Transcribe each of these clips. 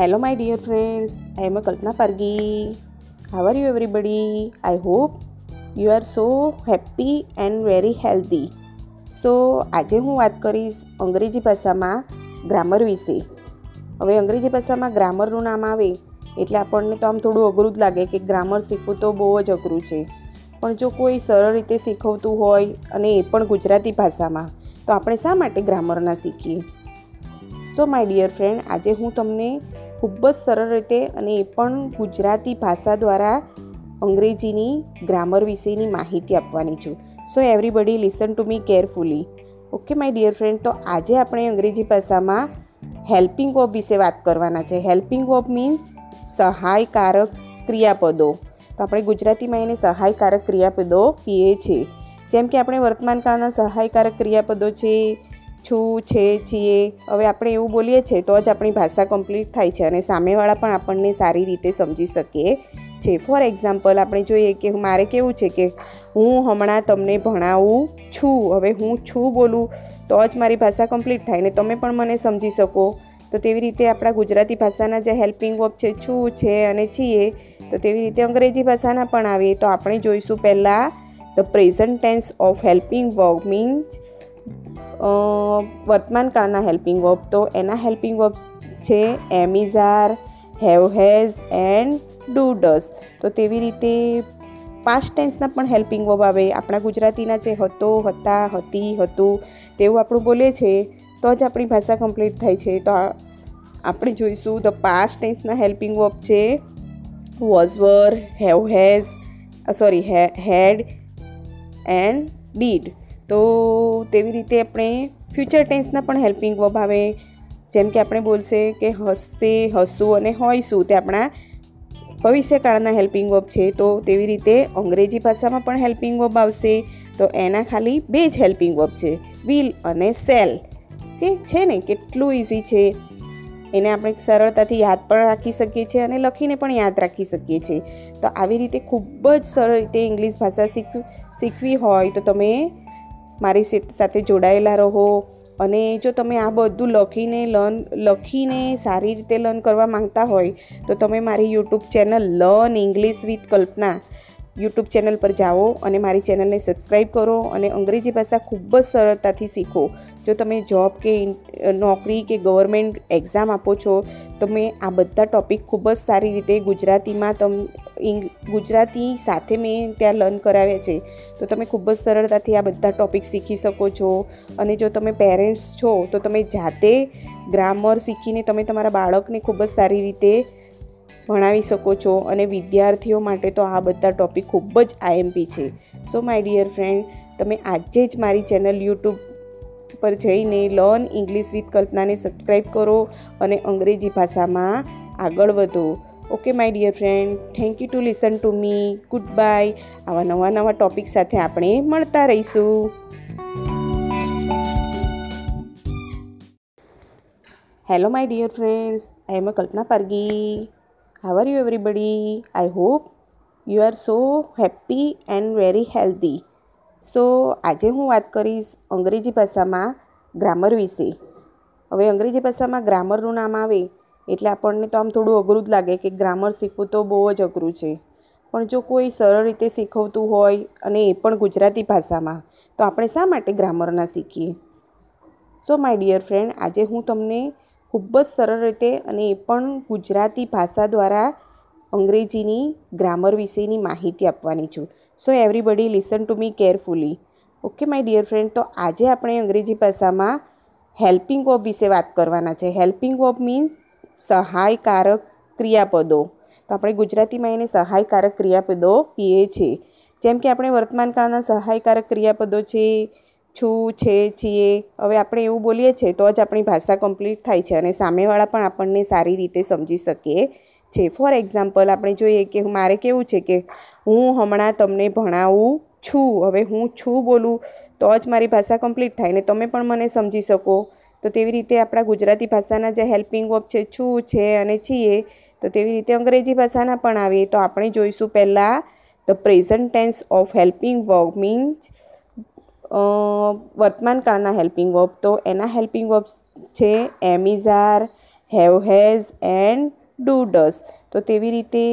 Hello, dear friends I am a Kalpana Pargi. How are you everybody I hope you are so happy and very healthy so આજે હું વાત કરીશ અંગ્રેજી ભાષામાં grammar વિશે. હવે અંગ્રેજી ભાષામાં ગ્રામરનું નામ આવે એટલે આપણને તો આમ થોડું અઘરું જ લાગે કે ગ્રામર શીખવું તો બહુ જ અઘરું છે. પણ જો કોઈ સરળ રીતે શીખવતું હોય અને એ પણ ગુજરાતી ભાષામાં તો આપણે શા માટે ગ્રામરના શીખીએ? સો માય ડિયર ફ્રેન્ડ આજે હું તમને ખૂબ જ સરળ રીતે અને એ પણ ગુજરાતી ભાષા દ્વારા અંગ્રેજીની ગ્રામર વિશેની માહિતી આપવાની છું. So everybody listen to me carefully okay my dear friend તો આજે આપણે અંગ્રેજી ભાષામાં હેલ્પિંગ વર્બ વિશે વાત કરવાના છે. હેલ્પિંગ વર્બ મીન્સ સહાયકારક ક્રિયાપદો. તો આપણે ગુજરાતીમાં એને સહાયકારક ક્રિયાપદો કહીએ છીએ. જેમ કે આપણે વર્તમાન કાળના સહાયકારક ક્રિયાપદો છે છું, છે, છીએ. હવે આપણે એવું બોલીએ છીએ તો જ આપણી ભાષા કમ્પ્લીટ થાય છે અને સામેવાળા પણ આપણને સારી રીતે સમજી શકીએ છે ફોર એક્ઝામ્પલ આપણે જોઈએ કે મારે કેવું છે કે હું હમણાં તમને ભણાવું છું, હવે હું છું બોલું, તો જ મારી ભાષા કમ્પ્લીટ થાય ને તમે પણ મને સમજી શકો. તો તેવી રીતે આપણા ગુજરાતી ભાષાના જે હેલ્પિંગ વર્બ છે, છું, છે અને છીએ, તો તેવી રીતે અંગ્રેજી ભાષાના પણ આવીએ. તો આપણે જોઈશું પહેલાં the present tense of helping verb means વર્તમાન કાળના હેલ્પિંગ વર્બ. તો એના હેલ્પિંગ વર્બ્સ છે am is are have has and do does તો તેવી રીતે પાસ્ટ ટેન્સના પણ હેલ્પિંગ વર્બ આવે. આપણા ગુજરાતીના જે હતો, હતા, હતી, હતું, તેવું આપણું બોલે છે, તો જ આપણી ભાષા કમ્પ્લીટ થાય છે. તો આપણે જોઈશું ધ પાસ્ટ ટેન્સના હેલ્પિંગ વર્બ છે was were have has sorry had and did. તો તેવી રીતે આપણે ફ્યુચર ટેન્સના પણ હેલ્પિંગ વર્બ આવે. જેમ કે આપણે બોલશે કે હસશે હસવું અને હોઈશું તે આપણા ભવિષ્યકાળના હેલ્પિંગ વર્બ છે. તો તેવી રીતે અંગ્રેજી ભાષામાં પણ હેલ્પિંગ વર્બ આવશે. તો એના ખાલી બે જ હેલ્પિંગ વર્બ છે. વિલ અને સેલ કે છે ને, કેટલું ઇઝી છે. એને આપણે સરળતાથી યાદ પણ રાખી શકીએ છીએ અને લખીને પણ યાદ રાખી શકીએ છીએ. તો આવી રીતે ખૂબ જ સરળ રીતે ઇંગ્લિશ ભાષા શીખ શીખવી હોય તો તમે મારી સાથે જોડાયેલા રહો અને જો તમે આ બધું લખીને લર્ન, લખીને સારી રીતે લર્ન કરવા માંગતા હોય, તો તમે મારી YouTube channel learn English with Kalpana YouTube channel પર જાઓ અને મારી ચેનલને સબસ્ક્રાઈબ કરો અને અંગ્રેજી ભાષા ખૂબ જ સરળતાથી શીખો. જો તમે જોબ કે નોકરી કે ગવર્મેન્ટ એક્ઝામ આપો છો, તમે આ બધા ટૉપિક ખૂબ જ સારી રીતે ગુજરાતીમાં તમ ગુજરાતી સાથે મેં ત્યાં લર્ન કરાવ્યા છે. તો તમે ખૂબ જ સરળતાથી આ બધા ટૉપિક શીખી શકો છો. અને જો તમે પેરેન્ટ્સ છો, તો તમે જાતે ગ્રામર શીખીને તમે તમારા બાળકને ખૂબ જ સારી રીતે ભણાવી શકો છો અને વિદ્યાર્થીઓ માટે તો આ બધા ટૉપિક ખૂબ જ આઈએમપી છે. સો માય ડિયર ફ્રેન્ડ તમે આજે જ મારી ચેનલ યુટ્યુબ પર જઈને લર્ન ઇંગ્લિશ વિથ કલ્પનાને સબસ્ક્રાઈબ કરો અને અંગ્રેજી ભાષામાં આગળ વધો. Okay my dear friend thank you to listen to me goodbye આવા નવા નવા ટોપિક સાથે આપણે મળતા રહીશું. Hello my dear friends I am Kalpana Pargi. How are you everybody I hope you are so happy and very healthy so આજે હું વાત કરીશ અંગ્રેજી ભાષામાં ગ્રામર વિશે. હવે અંગ્રેજી ભાષામાં ગ્રામરનું નામ આવે એટલે આપણને તો આમ થોડું અઘરું જ લાગે કે ગ્રામર શીખવું તો બહુ જ અઘરું છે. પણ જો કોઈ સરળ રીતે શીખવતું હોય અને એ પણ ગુજરાતી ભાષામાં, તો આપણે શા માટે ગ્રામરના શીખીએ? સો માય ડિયર ફ્રેન્ડ આજે હું તમને ખૂબ જ સરળ રીતે અને એ પણ ગુજરાતી ભાષા દ્વારા અંગ્રેજીની ગ્રામર વિશેની માહિતી આપવાની છું. So everybody listen to me carefully okay my dear friend તો આજે આપણે અંગ્રેજી ભાષામાં હેલ્પિંગ વર્બ વિશે વાત કરવાના છે. હેલ્પિંગ વર્બ મીન્સ સહાયકારક ક્રિયાપદો. તો આપણે ગુજરાતીમાં એને સહાયકારક ક્રિયાપદો કહીએ છીએ. જેમ કે આપણે વર્તમાન કાળના સહાયકારક ક્રિયાપદો છે છું, છે, છીએ. હવે આપણે એવું બોલીએ છીએ તો જ આપણી ભાષા કમ્પ્લીટ થાય છે અને સામેવાળા પણ આપણને સારી રીતે સમજી શકીએ છે ફોર એક્ઝામ્પલ આપણે જોઈએ કે મારે કેવું છે કે હું હમણાં તમને ભણાવું છું, હવે હું છું બોલું તો જ મારી ભાષા કમ્પ્લીટ થાય ને તમે પણ મને સમજી શકો. તો તેવી રીતે આપણા ગુજરાતી ભાષાના જે હેલ્પિંગ વર્બ છે, છું, છે અને છીએ, તો તેવી રીતે અંગ્રેજી ભાષાના પણ આવીએ. તો આપણે જોઈશું પહેલાં the present tense of helping verb means વર્તમાન કાળના હેલ્પિંગ વર્બ. તો એના હેલ્પિંગ વર્બ્સ છે am is are have has and do does તો તેવી રીતે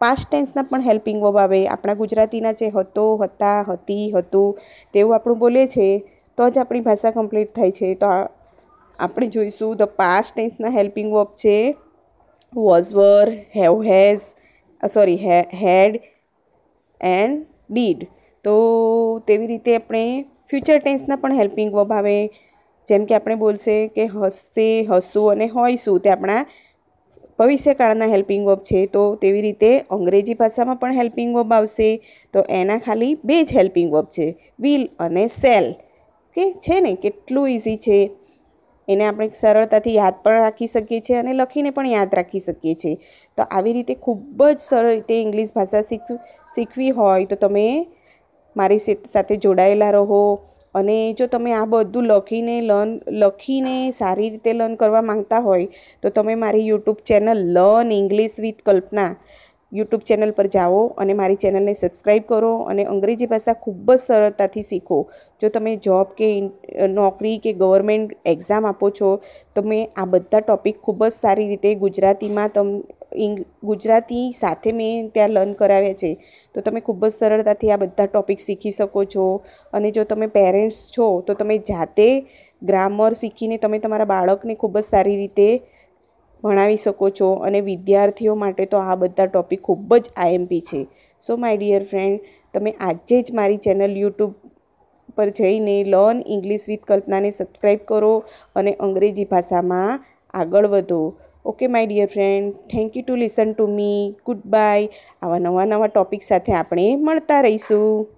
પાસ્ટ ટેન્સના પણ હેલ્પિંગ વર્બ આવે. આપણા ગુજરાતીના જે હતો, હતા, હતી, હતું, તેવું આપણું બોલે છે, તો જ આપણી ભાષા કમ્પ્લીટ થાય છે. તો આપણે જોઈશું ધ પાસ્ટ ટેન્સના હેલ્પિંગ વર્બ છે was were have has sorry had and did તો તેવી રીતે આપણે ફ્યુચર ટેન્સના પણ હેલ્પિંગ વર્બ આવે. જેમ કે આપણે બોલશે કે હસશે હસું અને હોઈશું તે આપણા ભવિષ્યકાળના હેલ્પિંગ વર્બ છે. તો તેવી રીતે અંગ્રેજી ભાષામાં પણ હેલ્પિંગ વર્બ આવશે. તો એના ખાલી બે જ હેલ્પિંગ વર્બ છે. વિલ અને સેલ કે છે ને, કેટલું ઇઝી છે. એને આપણે સરળતાથી યાદ પણ રાખી શકીએ છીએ અને લખીને પણ યાદ રાખી શકીએ છીએ. તો આવી રીતે ખૂબ જ સરળ રીતે ઇંગ્લિશ ભાષા શીખ શીખવી હોય તો તમે મારી સાથે જોડાયેલા રહો. અને જો તમે આ બધું લખીને લર્ન, લખીને સારી રીતે લર્ન કરવા માંગતા હોય, તો તમે મારી YouTube channel learn English with Kalpana YouTube channel પર જાઓ અને મારી ચેનલને સબસ્ક્રાઈબ કરો અને અંગ્રેજી ભાષા ખૂબ જ સરળતાથી શીખો. જો તમે જોબ કે નોકરી કે ગવર્મેન્ટ એક્ઝામ આપો છો, તમે આ બધા ટૉપિક ખૂબ જ સારી રીતે ગુજરાતીમાં તમ ગુજરાતી સાથે મેં ત્યાં લર્ન કરાવ્યા છે. તો તમે ખૂબ જ સરળતાથી આ બધા ટૉપિક શીખી શકો છો. અને જો તમે પેરેન્ટ્સ છો, તો તમે જાતે ગ્રામર શીખીને તમે તમારા બાળકને ખૂબ જ સારી રીતે ભણાવી શકો છો. અને વિદ્યાર્થીઓ માટે તો આ બધા ટૉપિક ખૂબ જ આઈએમપી છે. સો માય ડિયર ફ્રેન્ડ, તમે આજે જ મારી ચેનલ યુટ્યુબ પર જઈને લર્ન ઇંગ્લિશ વિથ કલ્પનાને સબસ્ક્રાઈબ કરો અને અંગ્રેજી ભાષામાં આગળ વધો. Okay, my dear friend, thank you to listen to me, goodbye. આવા નવા નવા ટોપિક સાથે આપણે મળતા રહીશું.